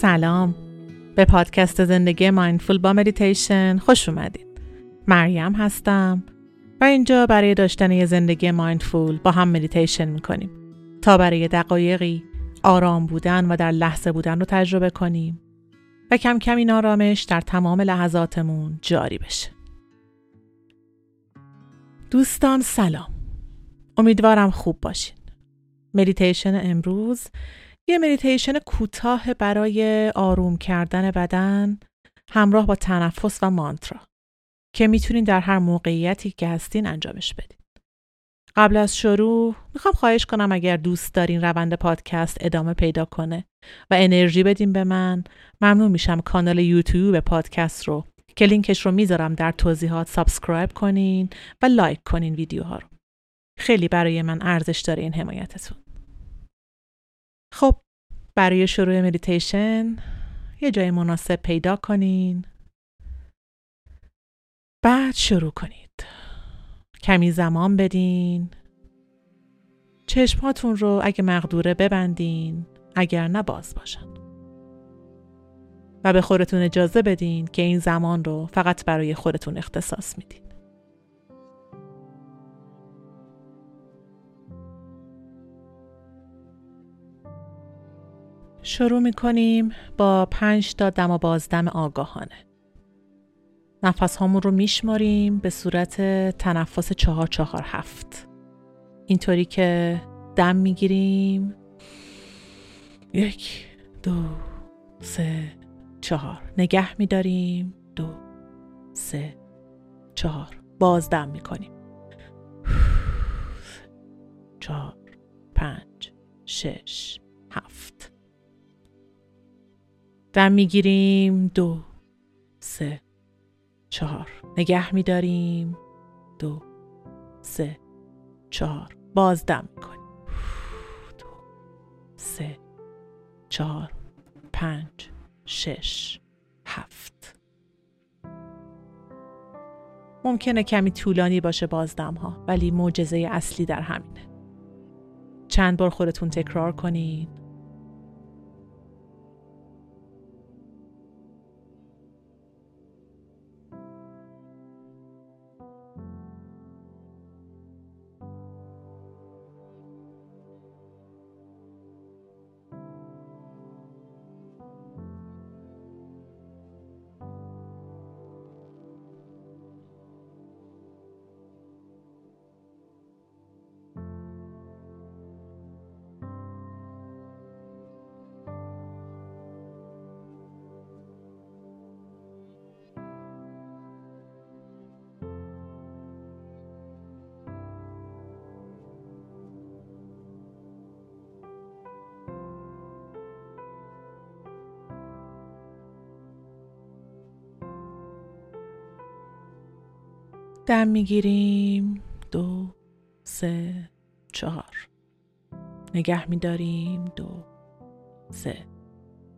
سلام. به پادکست زندگی mindful با مدیتیشن خوش اومدید. مریم هستم و اینجا برای داشتن یه زندگی mindful با هم مدیتیشن می‌کنیم تا برای دقایقی آرام بودن و در لحظه بودن رو تجربه کنیم و کم کم این آرامش در تمام لحظاتمون جاری بشه. دوستان سلام. امیدوارم خوب باشین. مدیتیشن امروز یه مدیتیشن کوتاه برای آروم کردن بدن همراه با تنفس و مانترا که می‌تونین در هر موقعیتی که هستین انجامش بدین. قبل از شروع می‌خوام خواهش کنم اگر دوست دارین روند پادکست ادامه پیدا کنه و انرژی بدین به من ممنون میشم کانال یوتیوب پادکست رو که لینکش رو می‌ذارم در توضیحات subscribe کنین و لایک کنین ویدیوها رو. خیلی برای من ارزش داره این حمایتتون. خب برای شروع مدیتیشن یه جای مناسب پیدا کنین. بعد شروع کنید. کمی زمان بدین. چشماتون رو اگه مقدوره ببندین اگر نه باز باشن. و به خودتون اجازه بدین که این زمان رو فقط برای خودتون اختصاص میدین. شروع می کنیم با پنج تا دم و بازدم آگاهانه. نفس هامون رو میشماریم به صورت تنفس چهار چهار هفت. اینطوری که دم می‌گیریم. یک دو سه چهار. نگه میداریم. دو سه چهار. بازدم می‌کنیم. چهار پنج شش هفت. دم می‌گیریم. دو سه چهار. نگه میداریم. دو سه چهار. باز دم می‌کنیم. دو سه چهار پنج شش هفت. ممکنه کمی طولانی باشه بازدم ها ولی معجزه اصلی در همینه. چند بار خودتون تکرار کنین. دم می‌گیریم. دو سه چهار. نگه میداریم. دو سه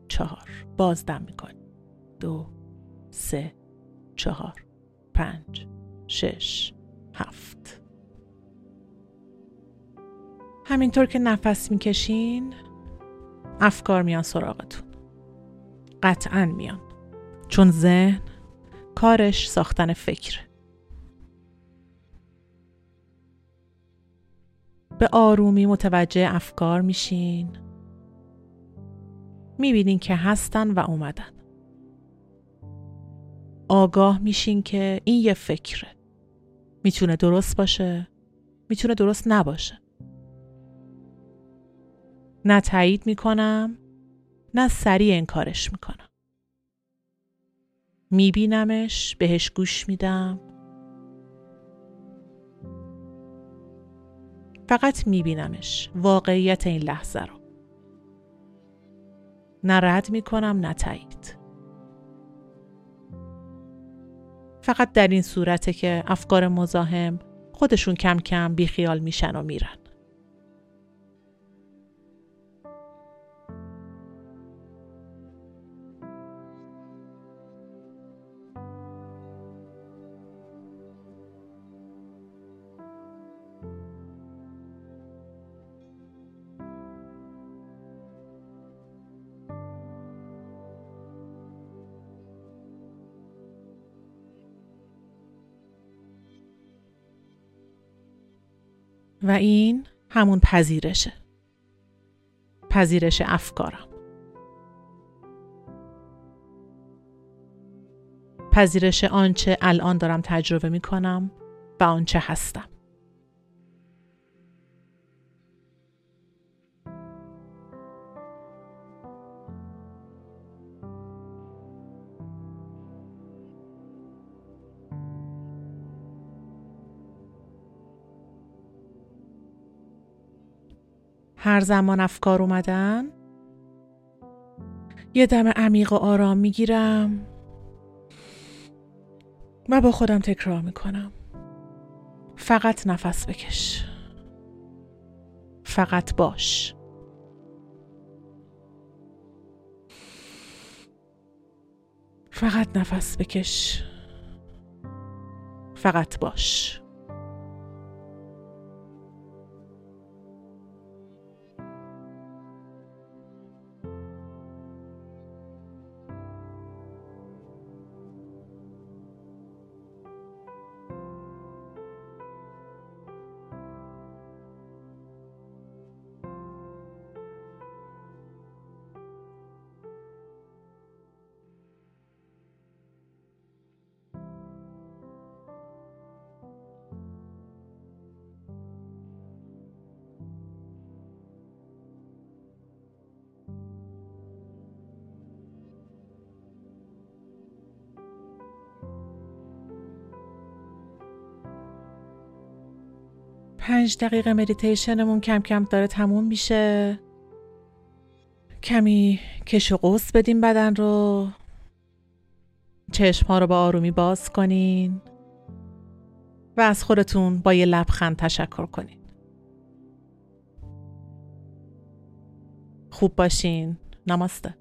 چهار. باز دم می‌کنیم. دو سه چهار پنج شش هفت. همینطور که نفس می‌کشین افکار میان سراغتون. قطعا میان. چون ذهن کارش ساختن فکره. به آرومی متوجه افکار میشین. می‌بینین که هستن و اومدن. آگاه میشین که این یه فکره. می‌تونه درست باشه می‌تونه درست نباشه. نه تایید می‌کنم نه سریع انکارش می‌کنم. میبینمش بهش گوش میدم. فقط میبینمش. واقعیت این لحظه رو. نه رد می‌کنم نه تایید. فقط در این صورته که افکار مزاحم خودشون کم کم بیخیال میشن و میرن. و این همون پذیرشه پذیرش افکارم. پذیرش آنچه الان دارم تجربه می کنم و آنچه هستم. هر زمان افکار اومدن؟ یه دم عمیق و آرام می‌گیرم. و با خودم تکرار می‌کنم. فقط نفس بکش. فقط باش. فقط نفس بکش. فقط باش. پنج دقیقه مدیتیشنمون کم کم داره تموم میشه. کمی کش و قوس بدیم بدن رو. چشم ها رو با آرومی باز کنین و از خودتون با یه لبخند تشکر کنین. خوب باشین. نماسته.